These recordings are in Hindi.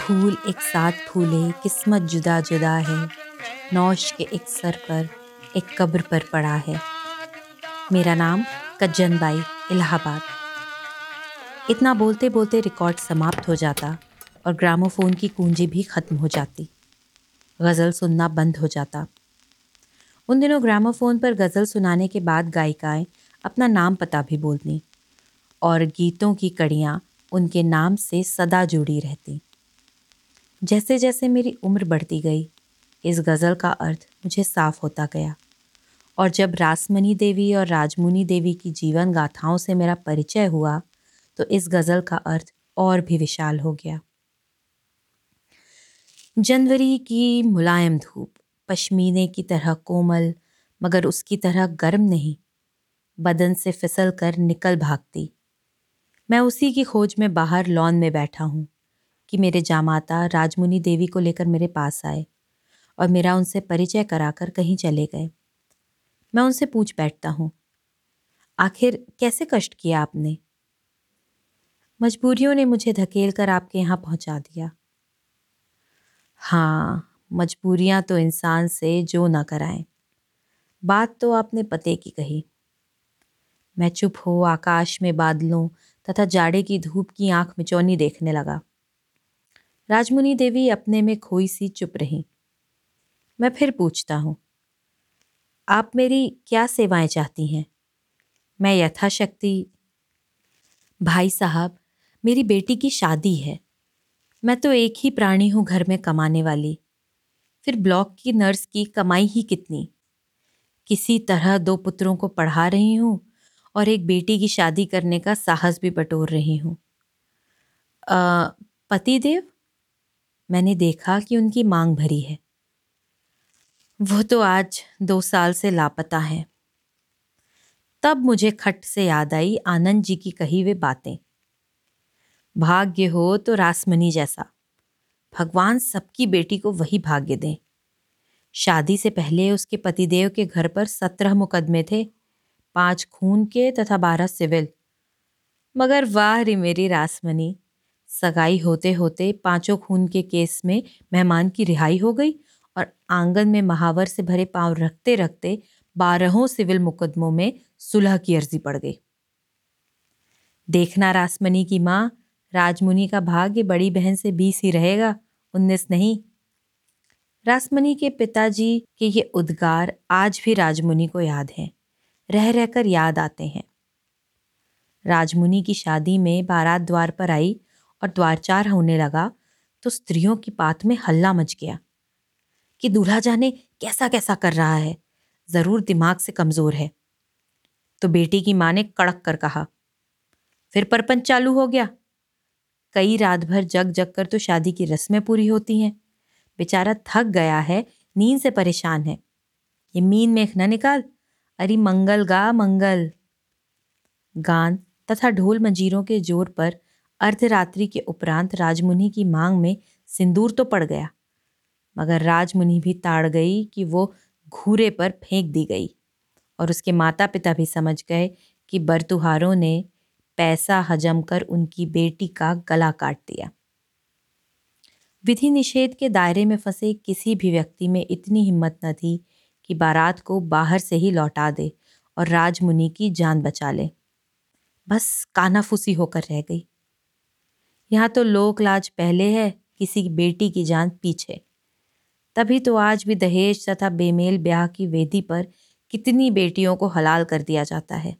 फूल एक साथ फूले, किस्मत जुदा जुदा है। नौश के एक सर पर, एक कब्र पर पड़ा है। मेरा नाम कज्जन बाई इलाहाबाद। इतना बोलते बोलते रिकॉर्ड समाप्त हो जाता और ग्रामोफोन की कुंजी भी ख़त्म हो जाती। गज़ल सुनना बंद हो जाता। उन दिनों ग्रामोफोन पर गज़ल सुनाने के बाद गायिकाएँ अपना नाम पता भी बोलती और गीतों की कड़ियाँ उनके नाम से सदा जुड़ी रहती। जैसे जैसे मेरी उम्र बढ़ती गई, इस गज़ल का अर्थ मुझे साफ़ होता गया। और जब रासमनी देवी और राजमुनी देवी की जीवन गाथाओं से मेरा परिचय हुआ तो इस गज़ल का अर्थ और भी विशाल हो गया। जनवरी की मुलायम धूप, पश्मीने की तरह कोमल, मगर उसकी तरह गर्म नहीं। बदन से फिसल कर निकल भागती। मैं उसी की खोज में बाहर लॉन में बैठा हूँ। कि मेरे जामाता राजमुनि देवी को लेकर मेरे पास आए और मेरा उनसे परिचय कराकर कहीं चले गए। मैं उनसे पूछ बैठता हूँ, आखिर कैसे कष्ट किया आपने? मजबूरियों ने मुझे धकेल कर आपके यहाँ पहुँचा दिया। हाँ मजबूरियाँ तो इंसान से जो ना कराएँ। बात तो आपने पते की कही। मैं चुप हो आकाश में बादलों तथा जाड़े की धूप की आँख मिचौनी देखने लगा। राजमुनि देवी अपने में खोई सी चुप रही। मैं फिर पूछता हूँ, आप मेरी क्या सेवाएँ चाहती हैं? मैं यथाशक्ति, भाई साहब, मेरी बेटी की शादी है। मैं तो एक ही प्राणी हूँ घर में कमाने वाली। फिर ब्लॉक की नर्स की कमाई ही कितनी? किसी तरह दो पुत्रों को पढ़ा रही हूँ और एक बेटी की शादी करने का साहस भी बटोर रही हूँ। पतिदेव? मैंने देखा कि उनकी मांग भरी है। वो तो आज दो साल से लापता है। तब मुझे खट से याद आई आनंद जी की कही हुई बातें। भाग्य हो तो रासमनी जैसा। भगवान सबकी बेटी को वही भाग्य दें। शादी से पहले उसके पतिदेव के घर पर सत्रह मुकदमे थे, पाँच खून के तथा बारह सिविल। मगर वाह रे मेरी रासमनी सगाई होते होते पाँचों खून के केस में मेहमान की रिहाई हो गई और आँगन में महावर से भरे पाँव रखते रखते बारहों सिविल मुकदमों में सुलह की अर्जी पड़ गई। देखना रासमनी की माँ, राजमुनि का भाग्य बड़ी बहन से बीस ही रहेगा, उन्नीस नहीं। रासमनी के पिताजी के ये उद्गार आज भी राजमुनि को याद हैं, रह रहकर याद आते हैं। राजमुनि की शादी में बारात द्वार पर आई और द्वारचार होने लगा तो स्त्रियों की बात में हल्ला मच गया कि दूल्हा जाने कैसा कैसा कर रहा है, ज़रूर दिमाग से कमज़ोर है। तो बेटी की माँ ने कड़क कर कहा, फिर परपंच चालू हो गया। कई रात भर जग जग कर तो शादी की रस्में पूरी होती हैं। बेचारा थक गया है, नींद से परेशान है। ये मीन में न निकाल, अरे मंगल गा मंगल। गान तथा ढोल मंजीरों के ज़ोर पर अर्धरात्रि के उपरांत राजमुनि की मांग में सिंदूर तो पड़ गया, मगर राजमुनि भी ताड़ गई कि वो घूरे पर फेंक दी गई और उसके माता पिता भी समझ गए कि बरतुहारों ने पैसा हजम कर उनकी बेटी का गला काट दिया। विधि निषेध के दायरे में फंसे किसी भी व्यक्ति में इतनी हिम्मत न थी कि बारात को बाहर से ही लौटा दे और राजमुनि की जान बचा ले। बस कानाफूसी होकर रह गई। यहाँ तो लोक लाज पहले है, किसी बेटी की जान पीछे। तभी तो आज भी दहेज तथा बेमेल ब्याह की वेदी पर कितनी बेटियों को हलाल कर दिया जाता है।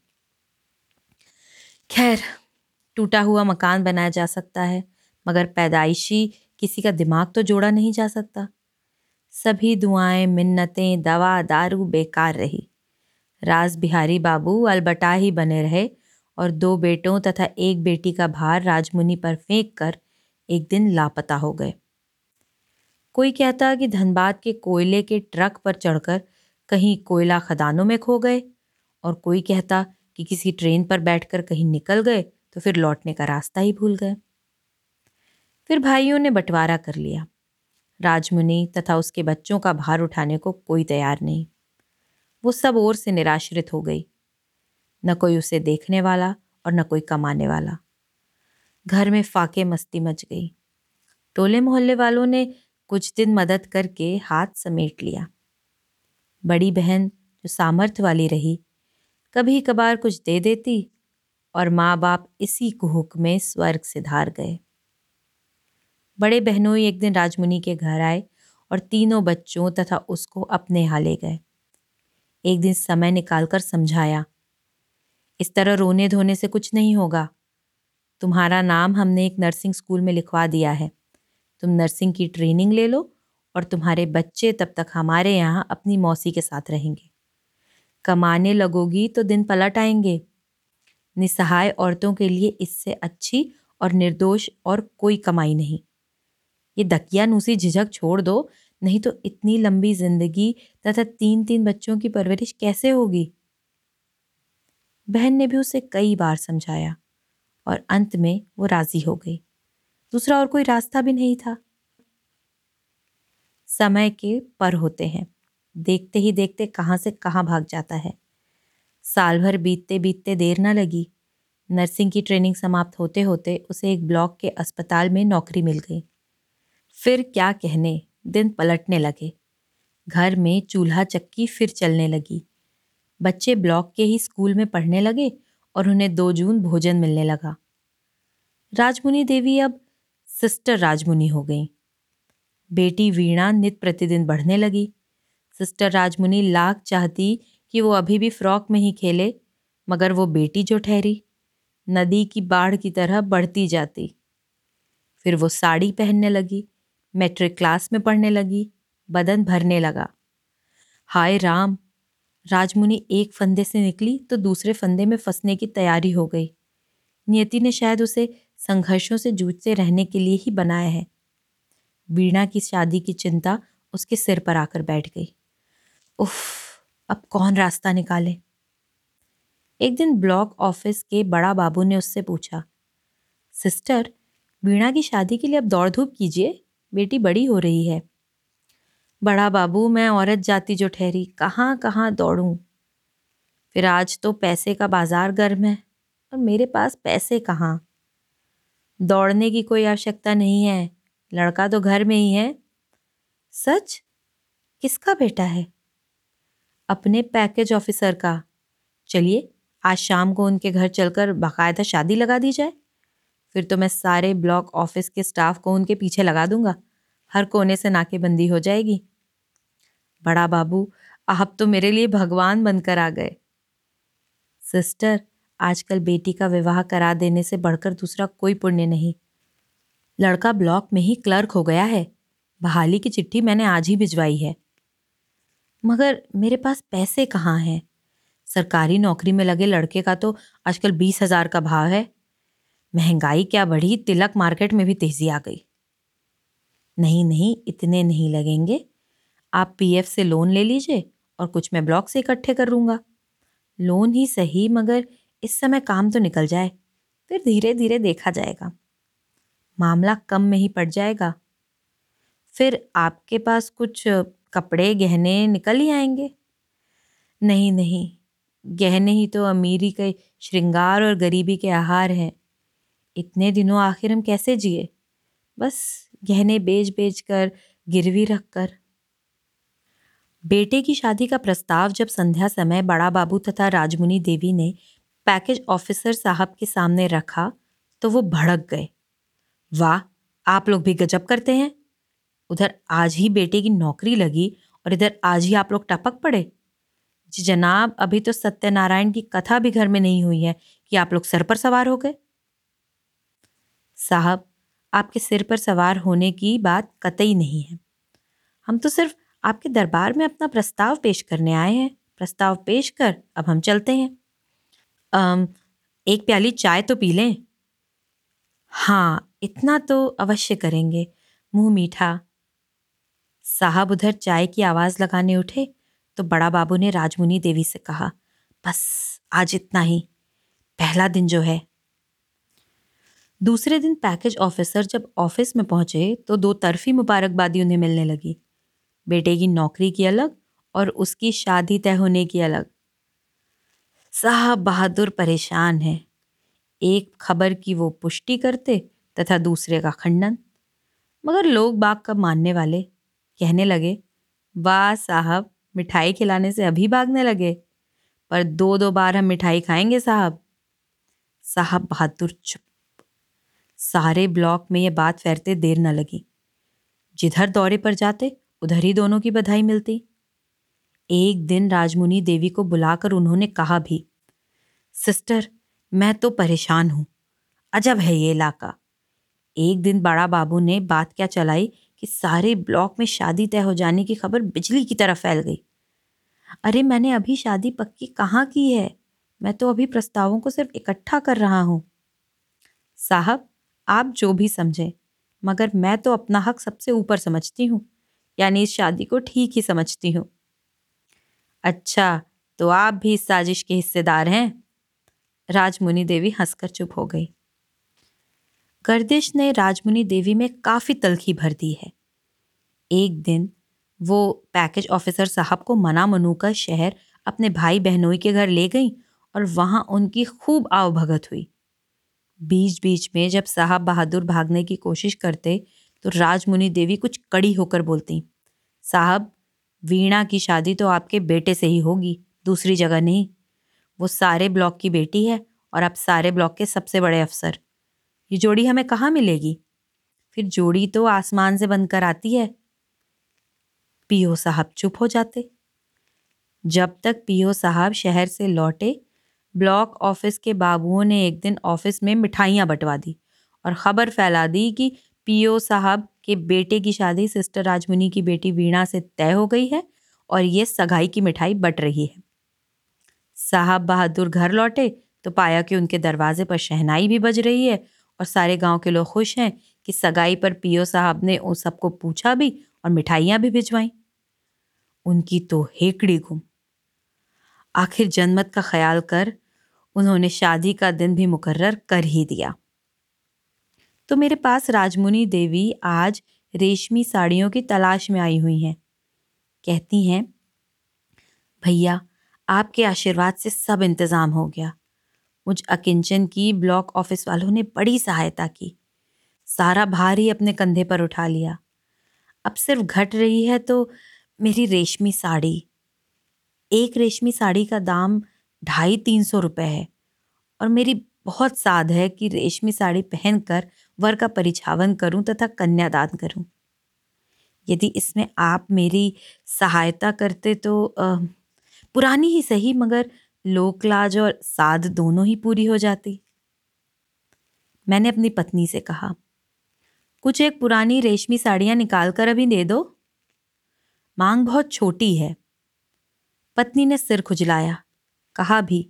खैर, टूटा हुआ मकान बनाया जा सकता है, मगर पैदाइशी किसी का दिमाग तो जोड़ा नहीं जा सकता। सभी दुआएँ, मिन्नतें, दवा, दारू बेकार रही। राज बिहारी बाबू अलबटा ही बने रहे और दो बेटों तथा एक बेटी का भार राजमुनि पर फेंक कर एक दिन लापता हो गए। कोई कहता कि धनबाद के कोयले के ट्रक पर चढ़कर कहीं कोयला खदानों में खो गए और कोई कहता कि किसी ट्रेन पर बैठकर कहीं निकल गए तो फिर लौटने का रास्ता ही भूल गए। फिर भाइयों ने बंटवारा कर लिया। राजमुनि तथा उसके बच्चों का भार उठाने को कोई तैयार नहीं। वो सब ओर से निराश्रित हो गई। न कोई उसे देखने वाला और न कोई कमाने वाला। घर में फाके मस्ती मच गई। टोले मोहल्ले वालों ने कुछ दिन मदद करके हाथ समेट लिया। बड़ी बहन जो सामर्थ्य वाली रही, कभी कभार कुछ दे देती और माँ बाप इसी कुहुक में स्वर्ग से धार गए। बड़े बहनों एक दिन राजमुनि के घर आए और तीनों बच्चों तथा उसको अपने यहाँ ले गए। एक दिन समय निकालकर समझाया इस तरह रोने धोने से कुछ नहीं होगा। तुम्हारा नाम हमने एक नर्सिंग स्कूल में लिखवा दिया है। तुम नर्सिंग की ट्रेनिंग ले लो और तुम्हारे बच्चे तब तक हमारे यहाँ अपनी मौसी के साथ रहेंगे। कमाने लगोगी तो दिन पलट आएँगे। निसहाय औरतों के लिए इससे अच्छी और निर्दोष और कोई कमाई नहीं। ये दकियानूसी झिझक छोड़ दो, नहीं तो इतनी लंबी ज़िंदगी तथा तीन तीन बच्चों की परवरिश कैसे होगी? बहन ने भी उसे कई बार समझाया और अंत में वो राज़ी हो गई। दूसरा और कोई रास्ता भी नहीं था। समय के पर होते हैं। देखते ही देखते कहाँ से कहाँ भाग जाता है। साल भर बीतते बीतते देर न लगी। नर्सिंग की ट्रेनिंग समाप्त होते होते उसे एक ब्लॉक के अस्पताल में नौकरी मिल गई। फिर क्या कहने? दिन पलटने लगे। घर में चूल्हा चक्की फिर चलने लगी। बच्चे ब्लॉक के ही स्कूल में पढ़ने लगे और उन्हें दो जून भोजन मिलने लगा। राजमुनि देवी अब सिस्टर राजमुनि हो गई। बेटी वीणा नित प्रतिदिन बढ़ने लगी। सिस्टर राजमुनि लाख चाहती कि वो अभी भी फ्रॉक में ही खेले, मगर वो बेटी जो ठहरी, नदी की बाढ़ की तरह बढ़ती जाती। फिर वो साड़ी पहनने लगी, मैट्रिक क्लास में पढ़ने लगी, बदन भरने लगा। हाय राम राजमुनि एक फंदे से निकली तो दूसरे फंदे में फंसने की तैयारी हो गई। नियति ने शायद उसे संघर्षों से जूझते रहने के लिए ही बनाया है। वीणा की शादी की चिंता उसके सिर पर आकर बैठ गई। उफ, अब कौन रास्ता निकाले? एक दिन ब्लॉक ऑफ़िस के बड़ा बाबू ने उससे पूछा, सिस्टर, वीणा की शादी के लिए अब दौड़ धूप कीजिए, बेटी बड़ी हो रही है। बड़ा बाबू, मैं औरत जाति जो ठहरी, कहाँ कहाँ दौड़ूं? फिर आज तो पैसे का बाज़ार गर्म है, और मेरे पास पैसे कहाँ? दौड़ने की कोई आवश्यकता नहीं है, लड़का तो घर में ही है। सच? किसका बेटा है? अपने पैकेज ऑफिसर का। चलिए, आज शाम को उनके घर चलकर बाकायदा शादी लगा दी जाए। फिर तो मैं सारे ब्लॉक ऑफ़िस के स्टाफ को उनके पीछे लगा दूँगा। हर कोने से नाकेबंदी हो जाएगी। बड़ा बाबू आप तो मेरे लिए भगवान बनकर आ गए। सिस्टर, आजकल बेटी का विवाह करा देने से बढ़कर दूसरा कोई पुण्य नहीं। लड़का ब्लॉक में ही क्लर्क हो गया है। बहाली की चिट्ठी मैंने आज ही भिजवाई है। मगर मेरे पास पैसे कहाँ हैं? सरकारी नौकरी में लगे लड़के का तो आजकल बीस हज़ार का भाव है। महँगाई क्या बढ़ी? तिलक मार्केट में भी तेज़ी आ गई। नहीं नहीं, इतने नहीं लगेंगे। आप पीएफ से लोन ले लीजिए और कुछ मैं ब्लॉक से इकट्ठे कर लूँगा। लोन ही सही, मगर इस समय काम तो निकल जाए, फिर धीरे धीरे देखा जाएगा। मामला कम में ही पड़ जाएगा। फिर आपके पास कुछ कपड़े, गहने निकल ही आएँगे। नहीं नहीं, गहने ही तो अमीरी के श्रृंगार और गरीबी के आहार हैं। इतने दिनों आखिर हम कैसे जिए? बस गहने बेच बेच कर, गिरवी रख कर बेटे की शादी का प्रस्ताव जब संध्या समय बड़ा बाबू तथा राजमुनि देवी ने पैकेज ऑफिसर साहब के सामने रखा तो वो भड़क गए। वाह, आप लोग भी गजब करते हैं। उधर आज ही बेटे की नौकरी लगी और इधर आज ही आप लोग टपक पड़े। जी जनाब, अभी तो सत्यनारायण की कथा भी घर में नहीं हुई है कि आप लोग सर पर सवार हो गए। साहब, आपके सिर पर सवार होने की बात कतई नहीं है। हम तो सिर्फ़ आपके दरबार में अपना प्रस्ताव पेश करने आए हैं। प्रस्ताव पेश कर अब हम चलते हैं। आम, एक प्याली चाय तो पी लें? हाँ इतना तो अवश्य करेंगे। मुँह मीठा। साहब उधर चाय की आवाज़ लगाने उठे तो बड़ा बाबू ने राजमुनि देवी से कहा बस आज इतना ही। पहला दिन जो है। दूसरे दिन पैकेज ऑफिसर जब ऑफ़िस में पहुँचे तो दो तरफी मुबारकबादी उन्हें मिलने लगी। बेटे की नौकरी की अलग और उसकी शादी तय होने की अलग। साहब बहादुर परेशान है। एक खबर की वो पुष्टि करते तथा दूसरे का खंडन। मगर लोग बाग कब मानने वाले कहने लगे, वाह साहब, मिठाई खिलाने से अभी भागने लगे, पर दो दो बार हम मिठाई खाएँगे साहब। साहब बहादुर चुप। सारे ब्लॉक में ये बात फैरते देर न लगी। जिधर दौरे पर जाते उधर ही दोनों की बधाई मिलती। एक दिन राजमुनि देवी को बुलाकर उन्होंने कहा भी, सिस्टर, मैं तो परेशान हूँ। अजब है ये इलाका। एक दिन बड़ा बाबू ने बात क्या चलाई कि सारे ब्लॉक में शादी तय हो जाने की खबर बिजली की तरह फैल गई। अरे, मैंने अभी शादी पक्की कहाँ की है? मैं तो अभी प्रस्तावों को सिर्फ़ इकट्ठा कर रहा हूँ। साहब, आप जो भी समझें, मगर मैं तो अपना हक सबसे ऊपर समझती हूँ। यानी इस शादी को ठीक ही समझती हूँ। अच्छा तो आप भी इस साजिश के हिस्सेदार हैं? राजमुनि देवी हंसकर चुप हो गई। गर्दिश ने राजमुनि देवी में काफ़ी तलखी भर दी है। एक दिन वो पैकेज ऑफिसर साहब को मना मनू कर शहर अपने भाई बहनोई के घर ले गई और वहाँ उनकी खूब आवभगत हुई। बीच बीच में जब साहब बहादुर भागने की कोशिश करते तो राजमुनि देवी कुछ कड़ी होकर बोलती, साहब, वीणा की शादी तो आपके बेटे से ही होगी, दूसरी जगह नहीं। वो सारे ब्लॉक की बेटी है और आप सारे ब्लॉक के सबसे बड़े अफसर। ये जोड़ी हमें कहाँ मिलेगी? फिर जोड़ी तो आसमान से बनकर आती है। पीओ साहब चुप हो जाते। जब तक पीओ साहब शहर से लौटे, ब्लॉक ऑफ़िस के बाबुओं ने एक दिन ऑफ़िस में मिठाइयाँ बंटवा दी और ख़बर फैला दी कि पीओ साहब के बेटे की शादी, सिस्टर राजमुनि की बेटी वीणा से तय हो गई है और ये सगाई की मिठाई बट रही है। साहब बहादुर घर लौटे तो पाया कि उनके दरवाजे पर शहनाई भी बज रही है और सारे गाँव के लोग खुश हैं कि सगाई पर पीओ साहब ने उन सबको पूछा भी और मिठाइयाँ भी भिजवाई। उनकी तो हेकड़ी गुम आखिर जनमत का ख्याल कर उन्होंने शादी का दिन भी मुकर्र कर ही दिया। तो मेरे पास राजमुनी देवी आज रेशमी साड़ियों की तलाश में आई हुई हैं। कहती हैं, भैया, आपके आशीर्वाद से सब इंतज़ाम हो गया। मुझ अकिंचन की ब्लॉक ऑफ़िस वालों ने बड़ी सहायता की। सारा भार ही अपने कंधे पर उठा लिया। अब सिर्फ़ घट रही है तो मेरी रेशमी साड़ी। एक रेशमी साड़ी का दाम ढाई तीन सौ रुपये है और मेरी बहुत साध है कि रेशमी साड़ी पहनकर वर का परिछावन करूँ तथा कन्यादान करूँ। यदि इसमें आप मेरी सहायता करते तो आ, पुरानी ही सही मगर लोकलाज और साध दोनों ही पूरी हो जाती। मैंने अपनी पत्नी से कहा कुछ एक पुरानी रेशमी साड़ियाँ निकाल कर अभी दे दो। मांग बहुत छोटी है। पत्नी ने सिर खुजलाया कहा भी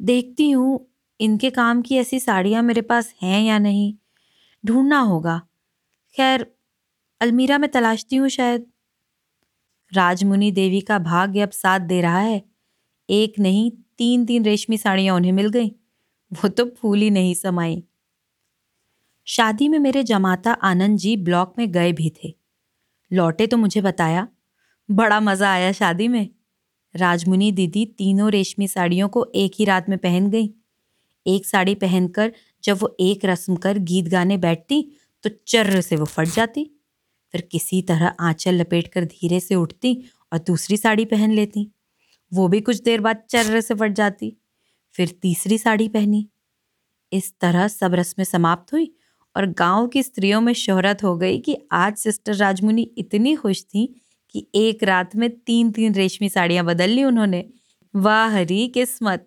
देखती हूँ इनके काम की ऐसी साड़ियाँ मेरे पास हैं या नहीं। ढूंढना होगा। खैर, अलमीरा में तलाशती हूँ शायद। राजमुनि देवी का भाग्य अब साथ दे रहा है। एक नहीं, तीन तीन रेशमी साड़ियाँ उन्हें मिल गई। वो तो फूल ही नहीं समाई। शादी में मेरे जमाता आनंद जी ब्लॉक में गए भी थे। लौटे तो मुझे बताया, बड़ा मज़ा आया शादी में। राजमुनि दीदी तीनों रेशमी साड़ियों को एक ही रात में पहन गई। एक साड़ी पहनकर जब वो एक रस्म कर गीत गाने बैठती तो चर्र से वो फट जाती। फिर किसी तरह आंचल लपेट कर धीरे से उठती और दूसरी साड़ी पहन लेती। वो भी कुछ देर बाद चर्र से फट जाती, फिर तीसरी साड़ी पहनी। इस तरह सब रस्में समाप्त हुई और गाँव की स्त्रियों में शोहरत हो गई कि आज सिस्टर राजमुनि इतनी खुश थी कि एक रात में तीन तीन रेशमी साड़ियाँ बदल ली उन्होंने। वाह, हरी किस्मत!